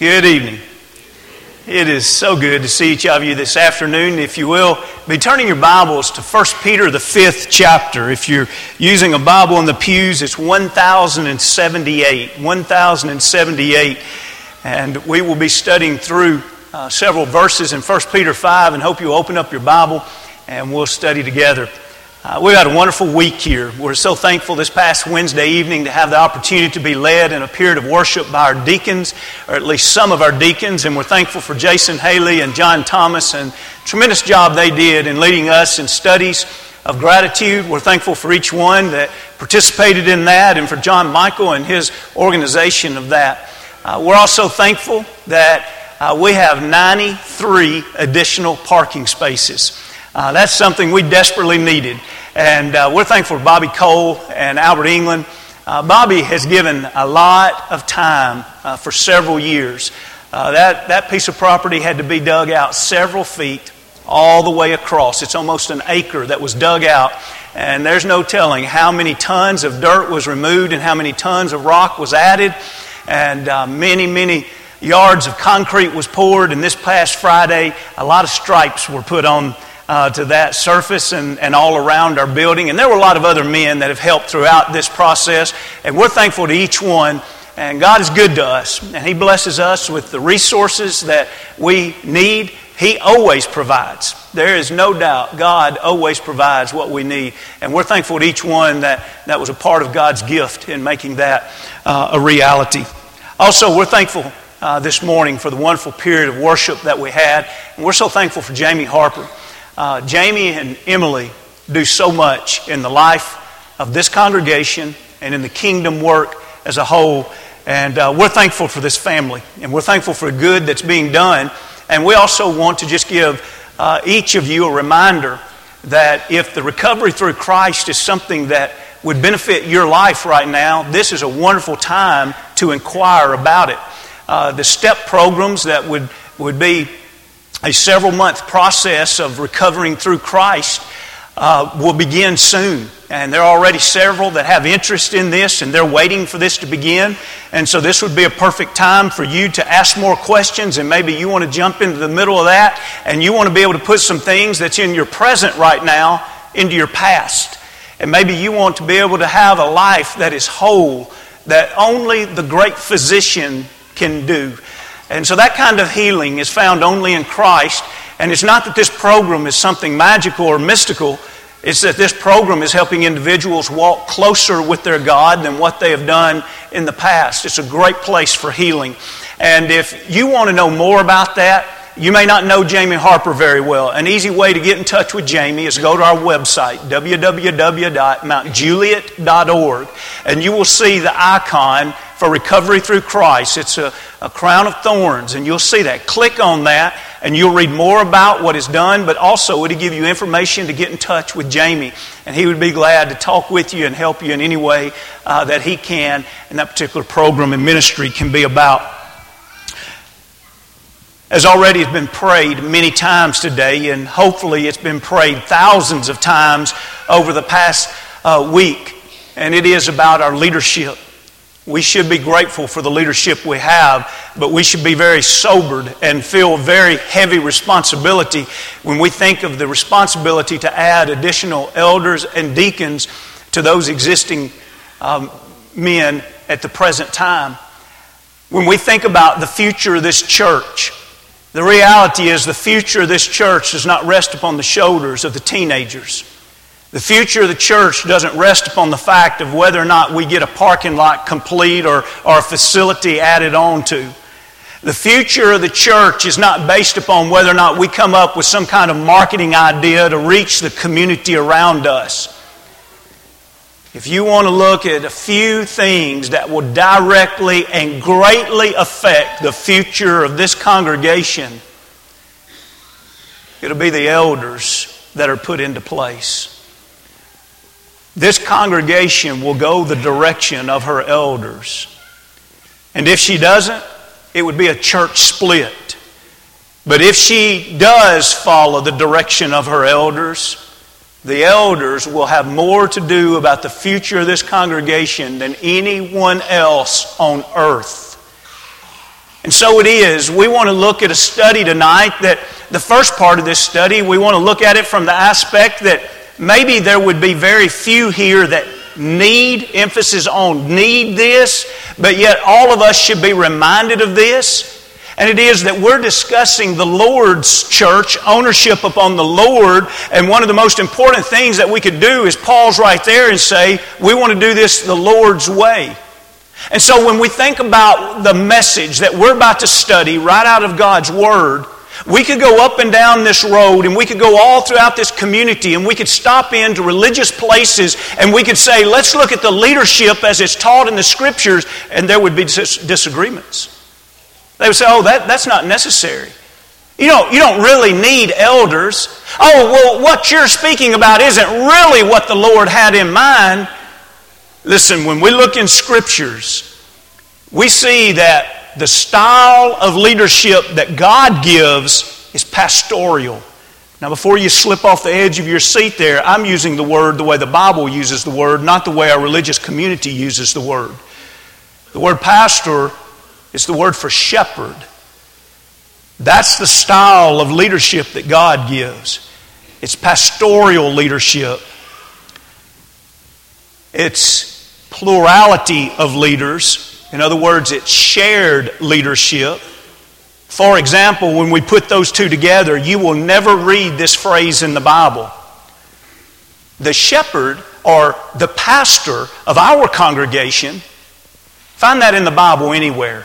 Good evening. It is so good to see each of you this afternoon. If you will, be turning your Bibles to 1 Peter, the fifth chapter. If you're using a Bible in the pews, it's 1078. 1078. And we will be studying through uh, several verses in 1 Peter 5 and hope you'll open up your Bible and we'll study together. Uh, we've had a wonderful week here. We're so thankful this past Wednesday evening to have the opportunity to be led in a period of worship by our deacons, or at least some of our deacons, and we're thankful for Jason Haley and John Thomas and tremendous job they did in leading us in studies of gratitude. We're thankful for each one that participated in that and for John Michael and his organization of that. Uh, we're also thankful that uh, we have 93 additional parking spaces. Uh, that's something we desperately needed. And uh, we're thankful for Bobby Cole and Albert England. Uh, Bobby has given a lot of time uh, for several years. Uh, that, that piece of property had to be dug out several feet all the way across. It's almost an acre that was dug out. And there's no telling how many tons of dirt was removed and how many tons of rock was added. And uh, many, many yards of concrete was poured. And this past Friday, a lot of stripes were put on uh, to that surface and, and all around our building. And there were a lot of other men that have helped throughout this process. And we're thankful to each one. And God is good to us. And He blesses us with the resources that we need. He always provides. There is no doubt God always provides what we need. And we're thankful to each one that, that was a part of God's gift in making that uh, a reality. Also, we're thankful uh, this morning for the wonderful period of worship that we had. And we're so thankful for Jamie Harper. Uh, Jamie and Emily do so much in the life of this congregation and in the kingdom work as a whole. And uh, we're thankful for this family, and we're thankful for good that's being done. And we also want to just give uh, each of you a reminder that if the recovery through Christ is something that would benefit your life right now, this is a wonderful time to inquire about it. Uh, the step programs that would, would be a several month process of recovering through Christ uh, will begin soon. And there are already several that have interest in this and they're waiting for this to begin. And so this would be a perfect time for you to ask more questions and maybe you want to jump into the middle of that and you want to be able to put some things that's in your present right now into your past. And maybe you want to be able to have a life that is whole, that only the great physician can do. And so that kind of healing is found only in Christ. And it's not that this program is something magical or mystical. It's that this program is helping individuals walk closer with their God than what they have done in the past. It's a great place for healing. And if you want to know more about that, you may not know Jamie Harper very well. An easy way to get in touch with Jamie is go to our website, www.mountjuliet.org, and you will see the icon for recovery through Christ. It's a, a crown of thorns, and you'll see that. Click on that, and you'll read more about what is done, but also it'll give you information to get in touch with Jamie, and he would be glad to talk with you and help you in any way uh, that he can, and that particular program and ministry can be about as already has been prayed many times today, and hopefully it's been prayed thousands of times over the past uh, week, and it is about our leadership. We should be grateful for the leadership we have, but we should be very sobered and feel very heavy responsibility when we think of the responsibility to add additional elders and deacons to those existing um, men at the present time. When we think about the future of this church, the reality is, the future of this church does not rest upon the shoulders of the teenagers. The future of the church doesn't rest upon the fact of whether or not we get a parking lot complete or, or a facility added on to. The future of the church is not based upon whether or not we come up with some kind of marketing idea to reach the community around us. If you want to look at a few things that will directly and greatly affect the future of this congregation, it'll be the elders that are put into place. This congregation will go the direction of her elders. And if she doesn't, it would be a church split. But if she does follow the direction of her elders, the elders will have more to do about the future of this congregation than anyone else on earth. And so it is. We want to look at a study tonight that the first part of this study, we want to look at it from the aspect that maybe there would be very few here that need, emphasis on need this, but yet all of us should be reminded of this. And it is that we're discussing the Lord's church, ownership upon the Lord. And one of the most important things that we could do is pause right there and say, we want to do this the Lord's way. And so when we think about the message that we're about to study right out of God's Word, we could go up and down this road and we could go all throughout this community and we could stop into religious places and we could say, let's look at the leadership as it's taught in the Scriptures, and there would be disagreements. They would say, oh, that, that's not necessary. You don't, you don't really need elders. Oh, well, what you're speaking about isn't really what the Lord had in mind. Listen, when we look in scriptures, we see that the style of leadership that God gives is pastoral. Now, before you slip off the edge of your seat there, I'm using the word the way the Bible uses the word, not the way our religious community uses the word. The word pastor is the word for shepherd. That's the style of leadership that God gives. It's pastoral leadership. It's plurality of leaders. In other words, it's shared leadership. For example, when we put those two together, you will never read this phrase in the Bible. The shepherd or the pastor of our congregation, find that in the Bible anywhere.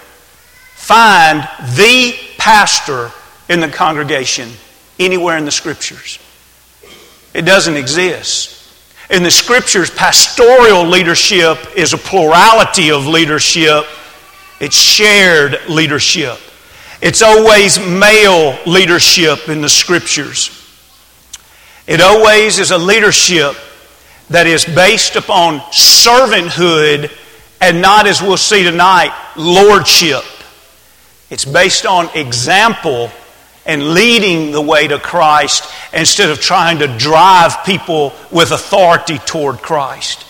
Find the pastor in the congregation anywhere in the scriptures. It doesn't exist. In the scriptures, pastoral leadership is a plurality of leadership, it's shared leadership. It's always male leadership in the scriptures. It always is a leadership that is based upon servanthood and not, as we'll see tonight, lordship. It's based on example and leading the way to Christ instead of trying to drive people with authority toward Christ.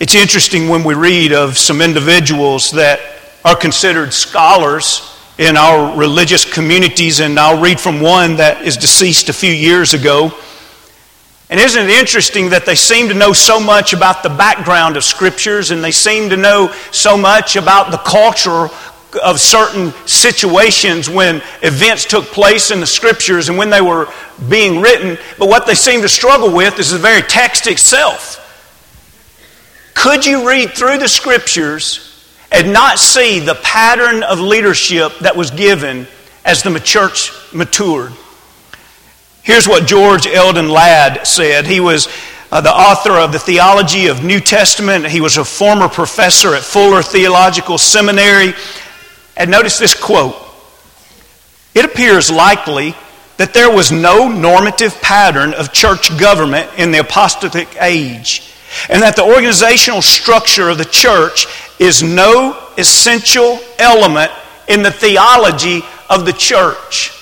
It's interesting when we read of some individuals that are considered scholars in our religious communities, and I'll read from one that is deceased a few years ago. And isn't it interesting that they seem to know so much about the background of scriptures and they seem to know so much about the culture of certain situations when events took place in the scriptures and when they were being written, but what they seem to struggle with is the very text itself. Could you read through the scriptures and not see the pattern of leadership that was given as the church matured? Here's what George Eldon Ladd said. He was uh, the author of the Theology of New Testament. He was a former professor at Fuller Theological Seminary. And notice this quote It appears likely that there was no normative pattern of church government in the apostolic age, and that the organizational structure of the church is no essential element in the theology of the church.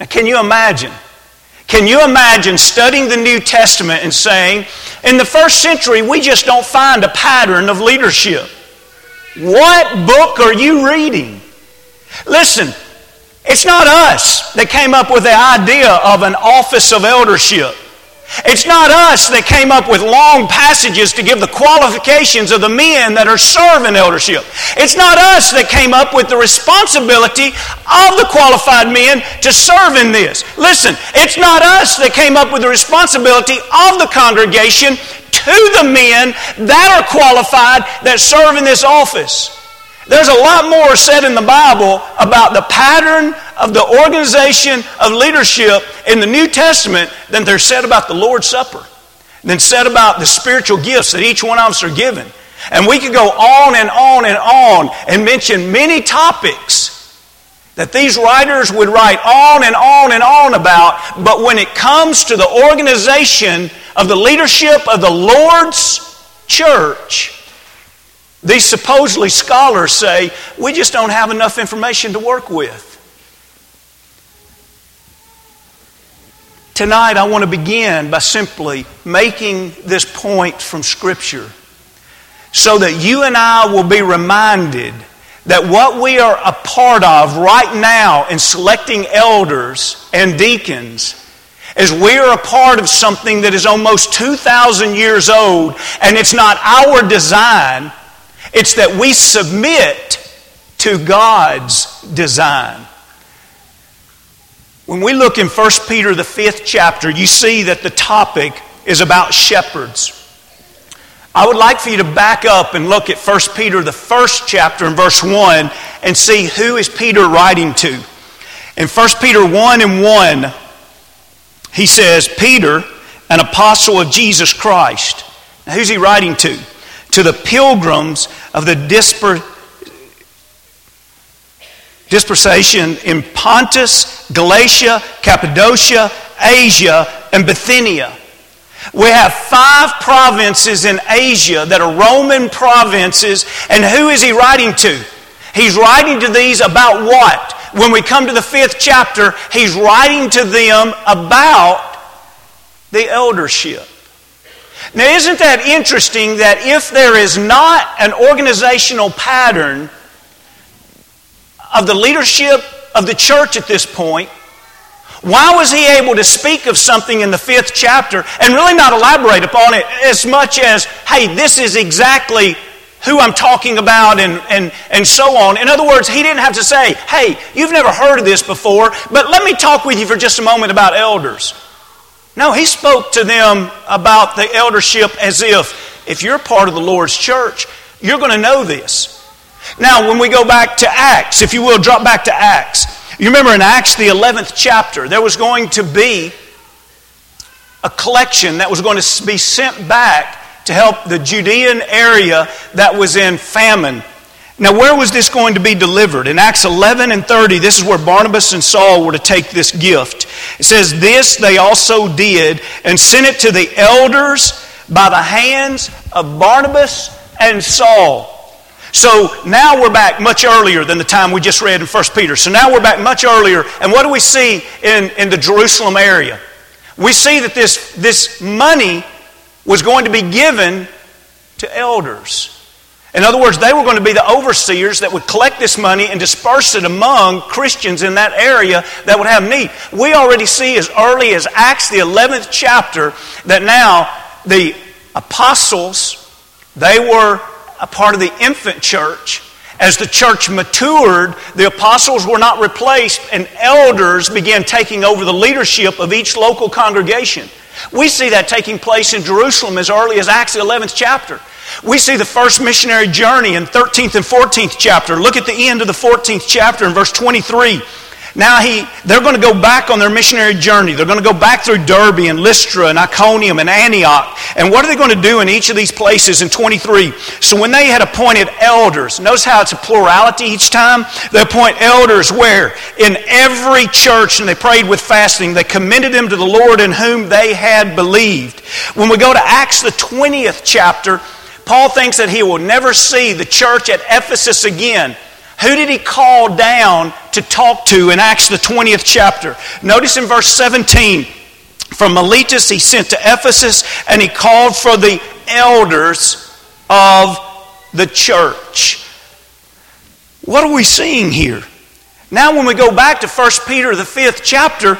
Now, can you imagine? Can you imagine studying the New Testament and saying, in the first century, we just don't find a pattern of leadership? What book are you reading? Listen, it's not us that came up with the idea of an office of eldership. It's not us that came up with long passages to give the qualifications of the men that are serving eldership. It's not us that came up with the responsibility of the qualified men to serve in this. Listen, it's not us that came up with the responsibility of the congregation to the men that are qualified that serve in this office. There's a lot more said in the Bible about the pattern of the organization of leadership in the New Testament than there's said about the Lord's Supper, than said about the spiritual gifts that each one of us are given. And we could go on and on and on and mention many topics that these writers would write on and on and on about, but when it comes to the organization of the leadership of the Lord's church, these supposedly scholars say, we just don't have enough information to work with. Tonight, I want to begin by simply making this point from Scripture so that you and I will be reminded that what we are a part of right now in selecting elders and deacons is we are a part of something that is almost 2,000 years old, and it's not our design, it's that we submit to God's design. When we look in 1 Peter, the fifth chapter, you see that the topic is about shepherds. I would like for you to back up and look at 1 Peter, the first chapter, in verse 1, and see who is Peter writing to. In 1 Peter 1 and 1, he says, Peter, an apostle of Jesus Christ. Now, who's he writing to? To the pilgrims of the disper- dispersation in Pontus, Galatia, Cappadocia, Asia, and Bithynia we have five provinces in Asia that are Roman provinces, and who is he writing to? He's writing to these about what? When we come to the fifth chapter, he's writing to them about the eldership. Now, isn't that interesting that if there is not an organizational pattern of the leadership of the church at this point, why was he able to speak of something in the fifth chapter and really not elaborate upon it as much as, hey, this is exactly who I'm talking about and, and, and so on. In other words, he didn't have to say, hey, you've never heard of this before, but let me talk with you for just a moment about elders. No, he spoke to them about the eldership as if, if you're part of the Lord's church, you're going to know this. Now, when we go back to Acts, if you will, drop back to Acts. You remember in Acts, the 11th chapter, there was going to be a collection that was going to be sent back to help the Judean area that was in famine. Now, where was this going to be delivered? In Acts 11 and 30, this is where Barnabas and Saul were to take this gift. It says, This they also did and sent it to the elders by the hands of Barnabas and Saul. So now we're back much earlier than the time we just read in 1 Peter. So now we're back much earlier. And what do we see in, in the Jerusalem area? We see that this, this money was going to be given to elders. In other words, they were going to be the overseers that would collect this money and disperse it among Christians in that area that would have need. We already see as early as Acts, the 11th chapter, that now the apostles, they were a part of the infant church. As the church matured, the apostles were not replaced, and elders began taking over the leadership of each local congregation. We see that taking place in Jerusalem as early as Acts 11th chapter. We see the first missionary journey in 13th and 14th chapter. Look at the end of the 14th chapter in verse 23. Now he, they're going to go back on their missionary journey. They're going to go back through Derbe and Lystra and Iconium and Antioch. And what are they going to do in each of these places in 23? So when they had appointed elders, notice how it's a plurality each time? They appoint elders where? In every church, and they prayed with fasting. They commended them to the Lord in whom they had believed. When we go to Acts, the 20th chapter, Paul thinks that he will never see the church at Ephesus again. Who did he call down to talk to in Acts, the 20th chapter? Notice in verse 17 from Miletus he sent to Ephesus and he called for the elders of the church. What are we seeing here? Now, when we go back to 1 Peter, the fifth chapter,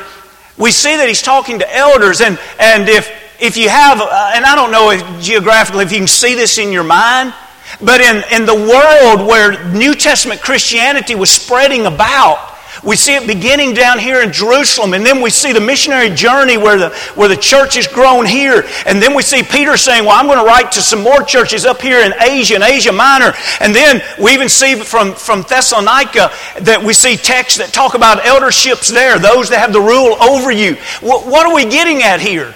we see that he's talking to elders. And, and if, if you have, uh, and I don't know if geographically if you can see this in your mind, but in, in the world where New Testament Christianity was spreading about, we see it beginning down here in Jerusalem, and then we see the missionary journey where the, where the church has grown here. And then we see Peter saying, Well, I'm going to write to some more churches up here in Asia and Asia Minor. And then we even see from, from Thessalonica that we see texts that talk about elderships there, those that have the rule over you. What, what are we getting at here?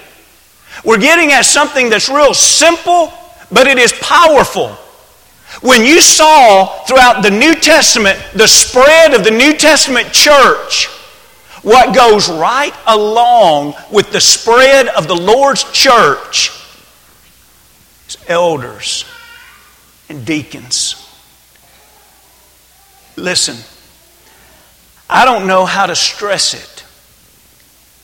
We're getting at something that's real simple, but it is powerful. When you saw throughout the New Testament the spread of the New Testament church, what goes right along with the spread of the Lord's church is elders and deacons. Listen, I don't know how to stress it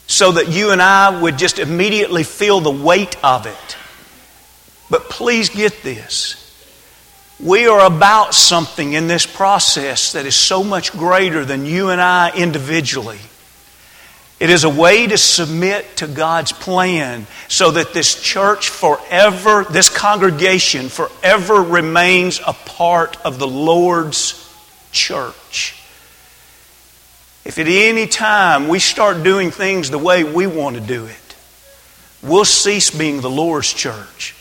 so that you and I would just immediately feel the weight of it. But please get this We are about something in this process that is so much greater than you and I individually. It is a way to submit to God's plan so that this church forever, this congregation forever remains a part of the Lord's church. If at any time we start doing things the way we want to do it, we'll cease being the Lord's church.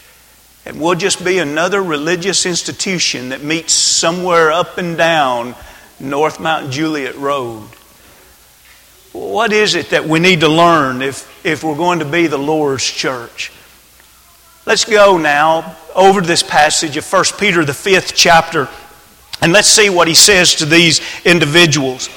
And we'll just be another religious institution that meets somewhere up and down North Mount Juliet Road. What is it that we need to learn if, if we're going to be the Lord's church? Let's go now over to this passage of 1 Peter, the fifth chapter, and let's see what he says to these individuals.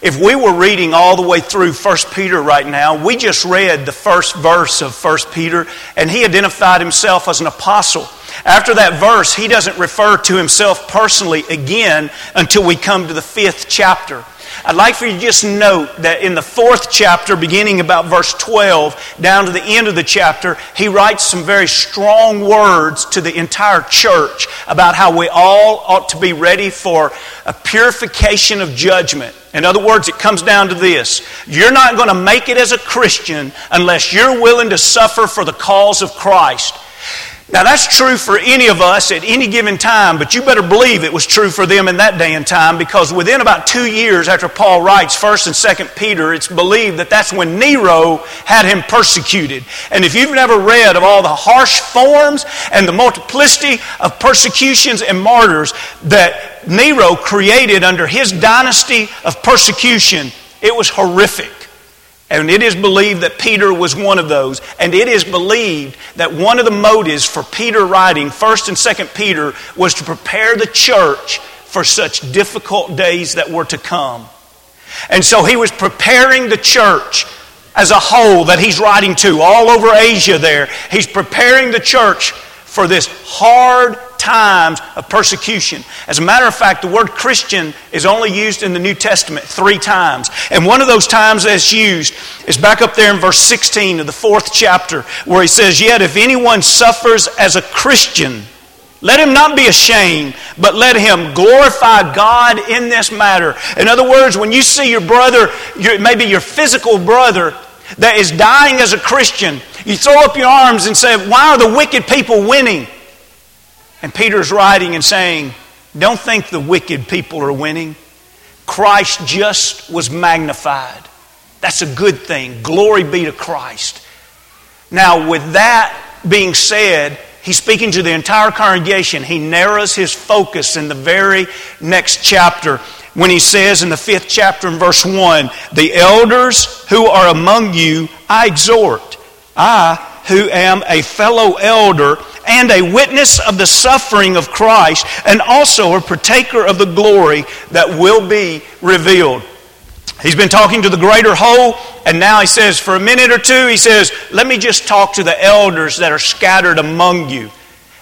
If we were reading all the way through 1 Peter right now, we just read the first verse of 1 Peter, and he identified himself as an apostle. After that verse, he doesn't refer to himself personally again until we come to the fifth chapter. I'd like for you to just note that in the fourth chapter, beginning about verse 12, down to the end of the chapter, he writes some very strong words to the entire church about how we all ought to be ready for a purification of judgment. In other words, it comes down to this you're not going to make it as a Christian unless you're willing to suffer for the cause of Christ. Now, that's true for any of us at any given time, but you better believe it was true for them in that day and time because within about two years after Paul writes 1st and 2nd Peter, it's believed that that's when Nero had him persecuted. And if you've never read of all the harsh forms and the multiplicity of persecutions and martyrs that Nero created under his dynasty of persecution, it was horrific. And it is believed that Peter was one of those. And it is believed that one of the motives for Peter writing 1st and 2nd Peter was to prepare the church for such difficult days that were to come. And so he was preparing the church as a whole that he's writing to all over Asia there. He's preparing the church for this hard times of persecution. As a matter of fact, the word Christian is only used in the New Testament three times. And one of those times that's used is back up there in verse 16 of the fourth chapter, where he says, Yet if anyone suffers as a Christian, let him not be ashamed, but let him glorify God in this matter. In other words, when you see your brother, your, maybe your physical brother, that is dying as a Christian, you throw up your arms and say, Why are the wicked people winning? And Peter's writing and saying, Don't think the wicked people are winning. Christ just was magnified. That's a good thing. Glory be to Christ. Now, with that being said, he's speaking to the entire congregation. He narrows his focus in the very next chapter when he says in the fifth chapter in verse 1 The elders who are among you I exhort. I, who am a fellow elder and a witness of the suffering of Christ, and also a partaker of the glory that will be revealed. He's been talking to the greater whole, and now he says, for a minute or two, he says, Let me just talk to the elders that are scattered among you.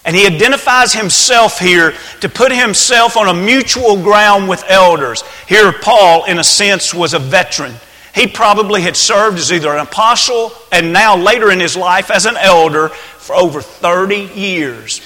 And he identifies himself here to put himself on a mutual ground with elders. Here, Paul, in a sense, was a veteran. He probably had served as either an apostle and now later in his life as an elder for over 30 years.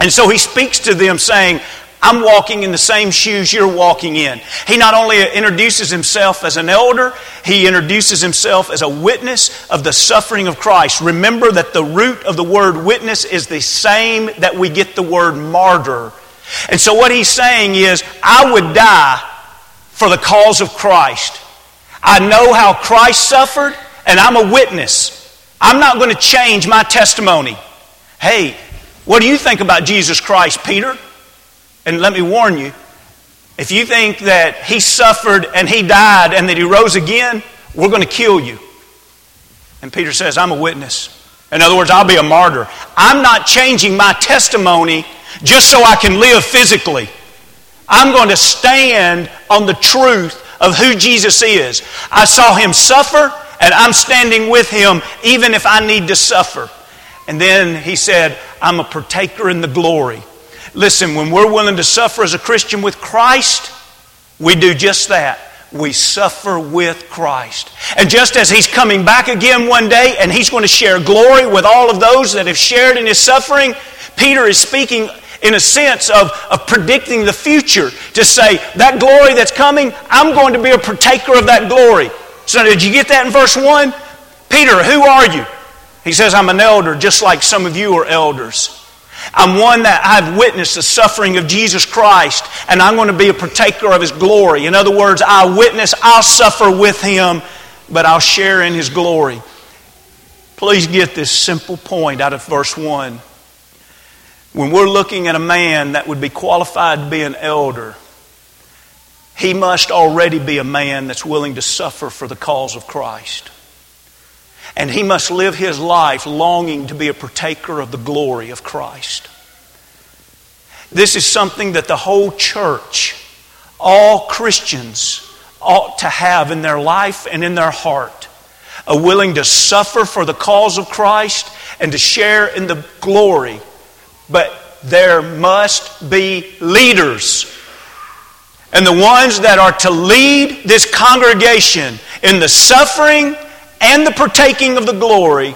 And so he speaks to them saying, I'm walking in the same shoes you're walking in. He not only introduces himself as an elder, he introduces himself as a witness of the suffering of Christ. Remember that the root of the word witness is the same that we get the word martyr. And so what he's saying is, I would die for the cause of Christ. I know how Christ suffered, and I'm a witness. I'm not going to change my testimony. Hey, what do you think about Jesus Christ, Peter? And let me warn you if you think that he suffered and he died and that he rose again, we're going to kill you. And Peter says, I'm a witness. In other words, I'll be a martyr. I'm not changing my testimony just so I can live physically. I'm going to stand on the truth of who Jesus is. I saw him suffer and I'm standing with him even if I need to suffer. And then he said, I'm a partaker in the glory. Listen, when we're willing to suffer as a Christian with Christ, we do just that. We suffer with Christ. And just as He's coming back again one day and He's going to share glory with all of those that have shared in His suffering, Peter is speaking in a sense of, of predicting the future to say, that glory that's coming, I'm going to be a partaker of that glory. So, did you get that in verse 1? Peter, who are you? He says, I'm an elder, just like some of you are elders. I'm one that I've witnessed the suffering of Jesus Christ, and I'm going to be a partaker of His glory. In other words, I witness, I'll suffer with Him, but I'll share in His glory. Please get this simple point out of verse 1. When we're looking at a man that would be qualified to be an elder, he must already be a man that's willing to suffer for the cause of Christ. And he must live his life longing to be a partaker of the glory of Christ. This is something that the whole church, all Christians, ought to have in their life and in their heart. A willing to suffer for the cause of Christ and to share in the glory. But there must be leaders. And the ones that are to lead this congregation in the suffering and the partaking of the glory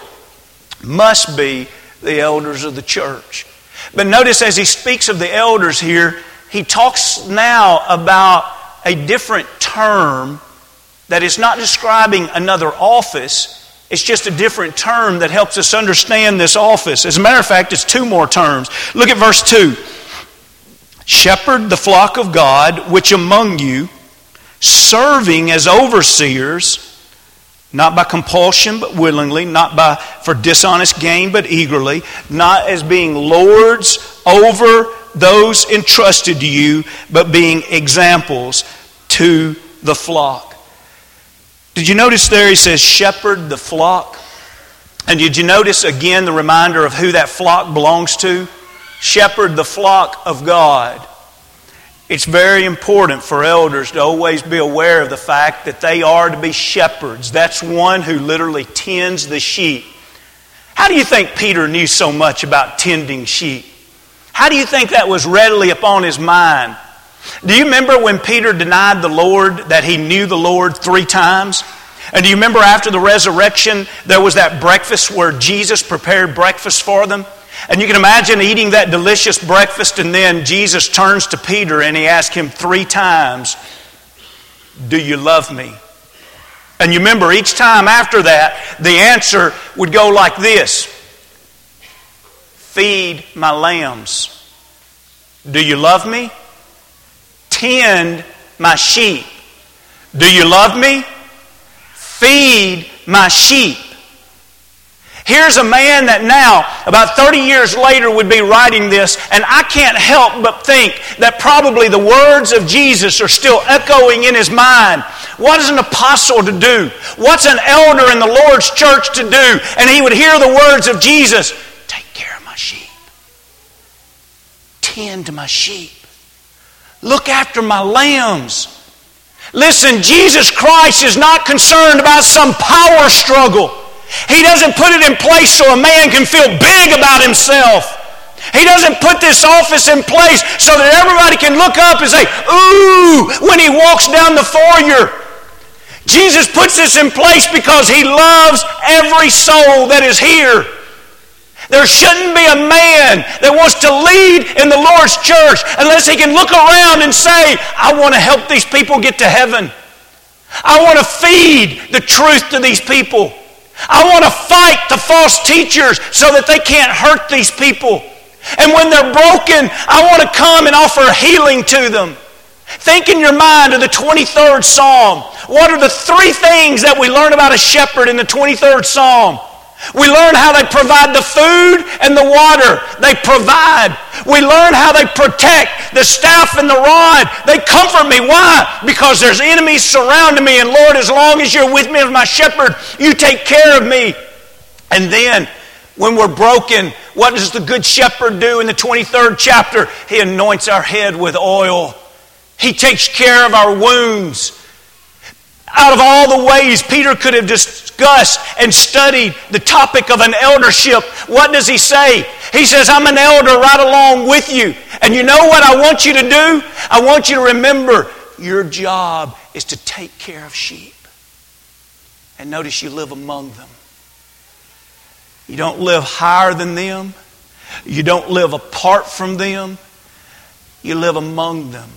must be the elders of the church. But notice as he speaks of the elders here, he talks now about a different term that is not describing another office. It's just a different term that helps us understand this office. As a matter of fact, it's two more terms. Look at verse 2 Shepherd the flock of God, which among you, serving as overseers not by compulsion, but willingly, not by for dishonest gain, but eagerly, not as being lords over those entrusted to you, but being examples to the flock. Did you notice there he says, shepherd the flock? And did you notice again the reminder of who that flock belongs to? Shepherd the flock of God. It's very important for elders to always be aware of the fact that they are to be shepherds. That's one who literally tends the sheep. How do you think Peter knew so much about tending sheep? How do you think that was readily upon his mind? Do you remember when Peter denied the Lord that he knew the Lord three times? And do you remember after the resurrection, there was that breakfast where Jesus prepared breakfast for them? And you can imagine eating that delicious breakfast, and then Jesus turns to Peter and he asks him three times, Do you love me? And you remember each time after that, the answer would go like this Feed my lambs. Do you love me? Tend my sheep. Do you love me? Feed my sheep. Here's a man that now, about 30 years later, would be writing this, and I can't help but think that probably the words of Jesus are still echoing in his mind. What is an apostle to do? What's an elder in the Lord's church to do? And he would hear the words of Jesus Take care of my sheep, tend to my sheep, look after my lambs. Listen, Jesus Christ is not concerned about some power struggle. He doesn't put it in place so a man can feel big about himself. He doesn't put this office in place so that everybody can look up and say, ooh, when he walks down the foyer. Jesus puts this in place because he loves every soul that is here. There shouldn't be a man that wants to lead in the Lord's church unless he can look around and say, I want to help these people get to heaven. I want to feed the truth to these people. I want to fight the false teachers so that they can't hurt these people. And when they're broken, I want to come and offer healing to them. Think in your mind of the 23rd Psalm. What are the three things that we learn about a shepherd in the 23rd Psalm? We learn how they provide the food and the water. They provide. We learn how they protect the staff and the rod. They comfort me. Why? Because there's enemies surrounding me, and Lord, as long as you're with me as my shepherd, you take care of me. And then, when we're broken, what does the good shepherd do in the 23rd chapter? He anoints our head with oil. He takes care of our wounds out of all the ways Peter could have discussed and studied the topic of an eldership, what does he say? He says, I'm an elder right along with you. And you know what I want you to do? I want you to remember your job is to take care of sheep. And notice you live among them. You don't live higher than them. You don't live apart from them, you live among them,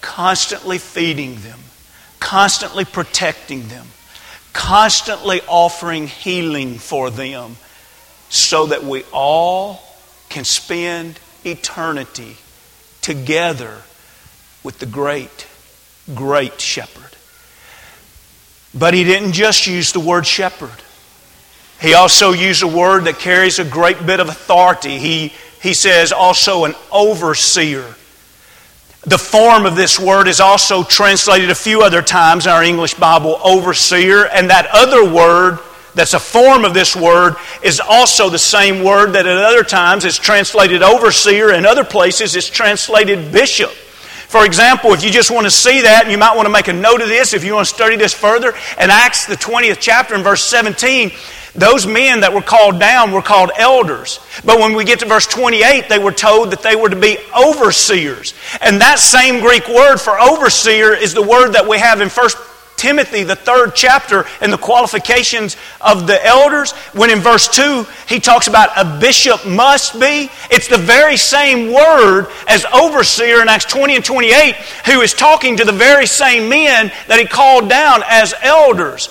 constantly feeding them, constantly protecting them, constantly offering healing for them, so that we all can spend eternity together with the great, great shepherd. But he didn't just use the word shepherd. He also used a word that carries a great bit of authority. He, he says also an overseer. The form of this word is also translated a few other times in our English Bible, overseer, and that other word that's a form of this word is also the same word that at other times is translated overseer, and other places is translated bishop. For example, if you just want to see that, and you might want to make a note of this if you want to study this further, in Acts, the 20th chapter, in verse 17, those men that were called down were called elders. But when we get to verse 28, they were told that they were to be overseers. And that same Greek word for overseer is the word that we have in 1 Timothy, the third chapter, and the qualifications of the elders, when in verse 2 he talks about a bishop must be, it's the very same word as overseer in Acts 20 and 28, who is talking to the very same men that he called down as elders.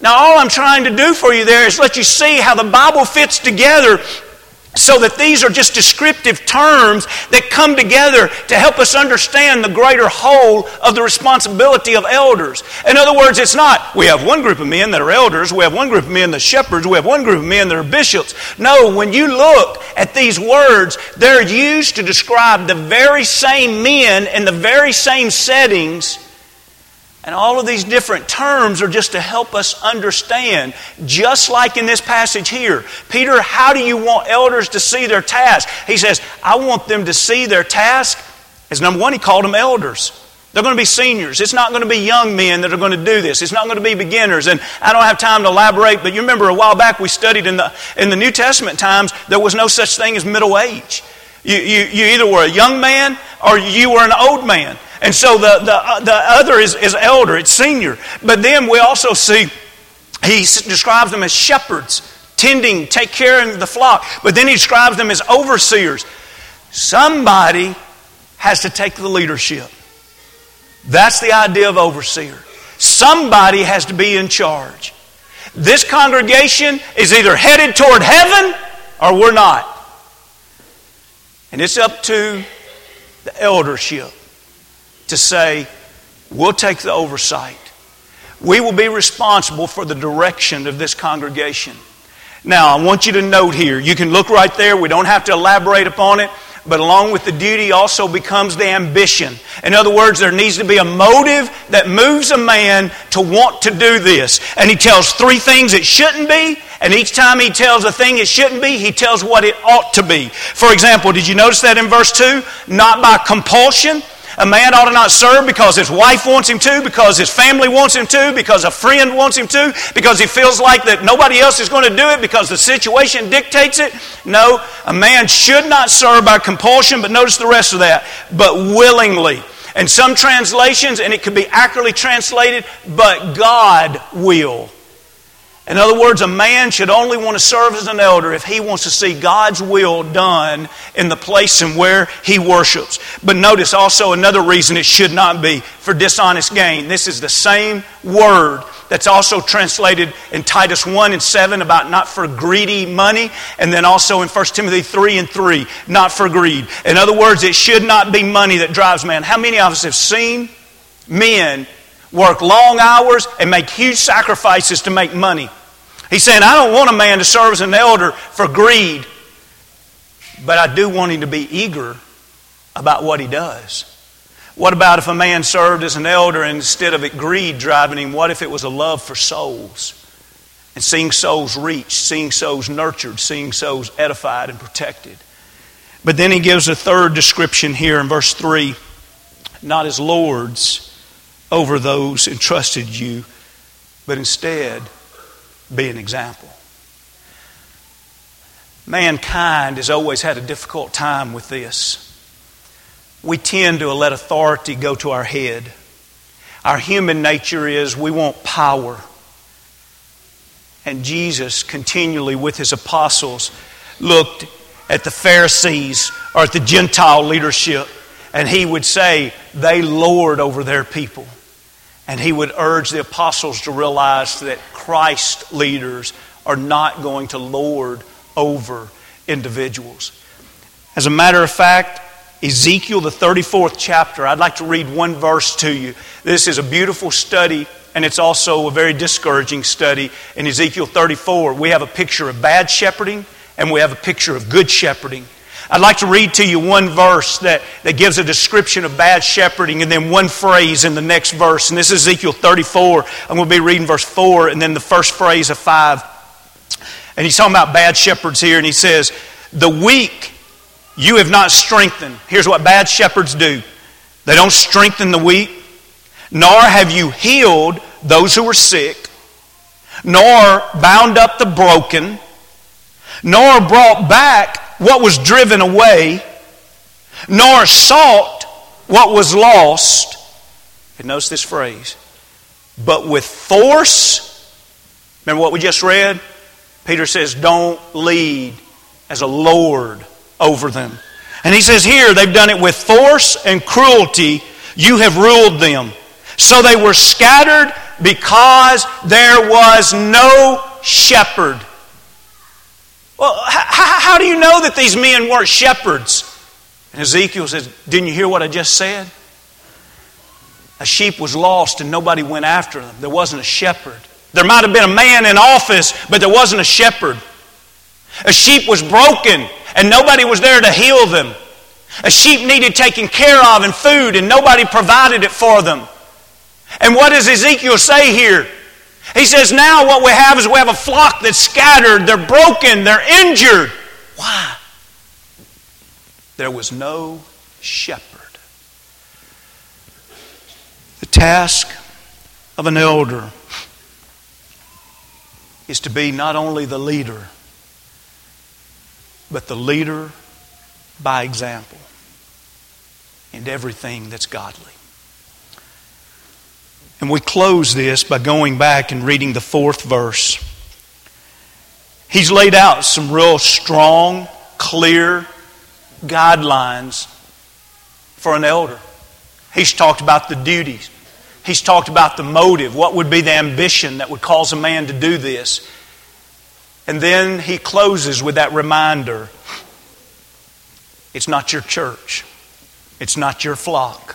Now, all I'm trying to do for you there is let you see how the Bible fits together so that these are just descriptive terms that come together to help us understand the greater whole of the responsibility of elders. In other words, it's not we have one group of men that are elders, we have one group of men that are shepherds, we have one group of men that are bishops. No, when you look at these words, they're used to describe the very same men in the very same settings and all of these different terms are just to help us understand, just like in this passage here. Peter, how do you want elders to see their task? He says, I want them to see their task as number one, he called them elders. They're going to be seniors. It's not going to be young men that are going to do this. It's not going to be beginners. And I don't have time to elaborate, but you remember a while back we studied in the, in the New Testament times, there was no such thing as middle age. You, you, you either were a young man or you were an old man. And so the, the, uh, the other is, is elder, it's senior. But then we also see he describes them as shepherds, tending, take care of the flock. But then he describes them as overseers. Somebody has to take the leadership. That's the idea of overseer. Somebody has to be in charge. This congregation is either headed toward heaven or we're not. And it's up to the eldership to say, we'll take the oversight. We will be responsible for the direction of this congregation. Now, I want you to note here, you can look right there, we don't have to elaborate upon it, but along with the duty also becomes the ambition. In other words, there needs to be a motive that moves a man to want to do this. And he tells three things it shouldn't be, and each time he tells a thing it shouldn't be, he tells what it ought to be. For example, did you notice that in verse 2? Not by compulsion, a man ought to not serve because his wife wants him to, because his family wants him to, because a friend wants him to, because he feels like that nobody else is going to do it, because the situation dictates it. No, a man should not serve by compulsion, but notice the rest of that, but willingly. And some translations, and it could be accurately translated, but God will. In other words, a man should only want to serve as an elder if he wants to see God's will done in the place and where he worships. But notice also another reason it should not be for dishonest gain. This is the same word that's also translated in Titus 1 and 7 about not for greedy money, and then also in 1 Timothy 3 and 3, not for greed. In other words, it should not be money that drives man. How many of us have seen men work long hours, and make huge sacrifices to make money. He's saying, I don't want a man to serve as an elder for greed, but I do want him to be eager about what he does. What about if a man served as an elder and instead of it greed driving him, what if it was a love for souls? And seeing souls reached, seeing souls nurtured, seeing souls edified and protected. But then he gives a third description here in verse 3 not as lords over those entrusted you, but instead be an example. Mankind has always had a difficult time with this. We tend to let authority go to our head. Our human nature is we want power. And Jesus, continually with his apostles, looked at the Pharisees or at the Gentile leadership and he would say, They lord over their people. And he would urge the apostles to realize that Christ leaders are not going to lord over individuals. As a matter of fact, Ezekiel, the 34th chapter, I'd like to read one verse to you. This is a beautiful study, and it's also a very discouraging study. In Ezekiel 34, we have a picture of bad shepherding, and we have a picture of good shepherding. I'd like to read to you one verse that, that gives a description of bad shepherding and then one phrase in the next verse. And this is Ezekiel 34. I'm going to be reading verse 4 and then the first phrase of 5. And he's talking about bad shepherds here, and he says, The weak you have not strengthened. Here's what bad shepherds do they don't strengthen the weak, nor have you healed those who are sick, nor bound up the broken, nor brought back what was driven away, nor sought what was lost. And notice this phrase, but with force. Remember what we just read? Peter says, don't lead as a Lord over them. And he says here, they've done it with force and cruelty. You have ruled them. So they were scattered because there was no shepherd. Well, how, how do you know that these men weren't shepherds? And Ezekiel says, Didn't you hear what I just said? A sheep was lost and nobody went after them. There wasn't a shepherd. There might have been a man in office, but there wasn't a shepherd. A sheep was broken and nobody was there to heal them. A sheep needed taken care of and food and nobody provided it for them. And what does Ezekiel say here? He says, now what we have is we have a flock that's scattered, they're broken, they're injured. Why? There was no shepherd. The task of an elder is to be not only the leader, but the leader by example in everything that's godly. And we close this by going back and reading the fourth verse. He's laid out some real strong, clear guidelines for an elder. He's talked about the duties. He's talked about the motive. What would be the ambition that would cause a man to do this? And then he closes with that reminder it's not your church, it's not your flock.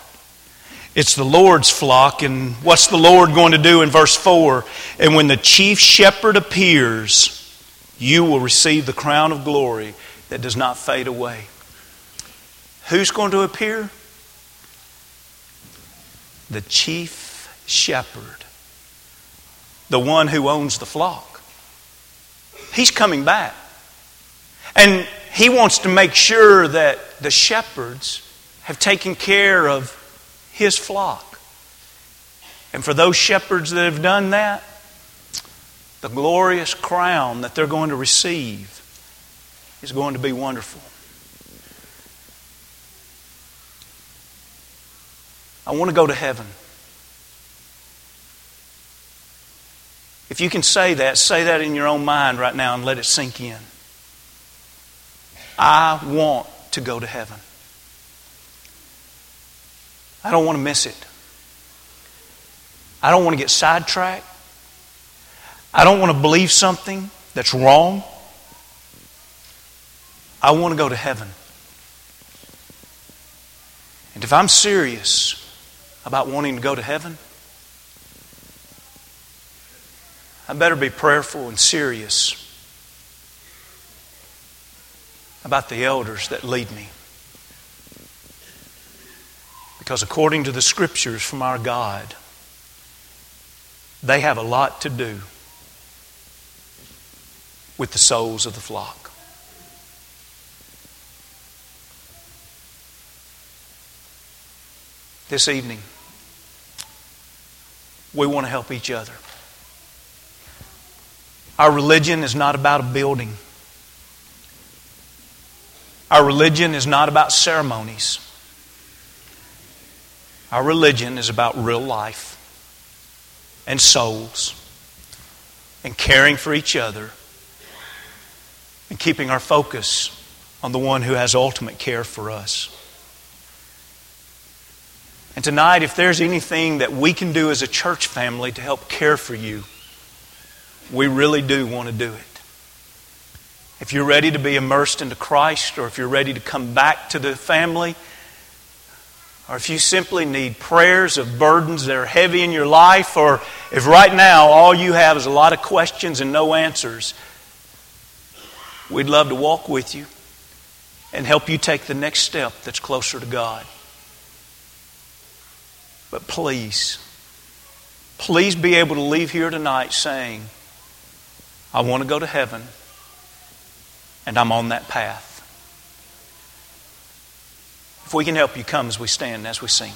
It's the Lord's flock. And what's the Lord going to do in verse 4? And when the chief shepherd appears, you will receive the crown of glory that does not fade away. Who's going to appear? The chief shepherd, the one who owns the flock. He's coming back. And he wants to make sure that the shepherds have taken care of his flock. And for those shepherds that have done that, the glorious crown that they're going to receive is going to be wonderful. I want to go to heaven. If you can say that, say that in your own mind right now and let it sink in. I want to go to heaven. I don't want to miss it. I don't want to get sidetracked. I don't want to believe something that's wrong. I want to go to heaven. And if I'm serious about wanting to go to heaven, I better be prayerful and serious about the elders that lead me. Because according to the scriptures from our God, they have a lot to do with the souls of the flock. This evening, we want to help each other. Our religion is not about a building. Our religion is not about ceremonies. Our religion is about real life and souls and caring for each other and keeping our focus on the one who has ultimate care for us. And tonight, if there's anything that we can do as a church family to help care for you, we really do want to do it. If you're ready to be immersed into Christ, or if you're ready to come back to the family, or if you simply need prayers of burdens that are heavy in your life, or if right now all you have is a lot of questions and no answers, we'd love to walk with you and help you take the next step that's closer to God. But please, please be able to leave here tonight saying, I want to go to heaven, and I'm on that path. If we can help you, come as we stand, as we sing.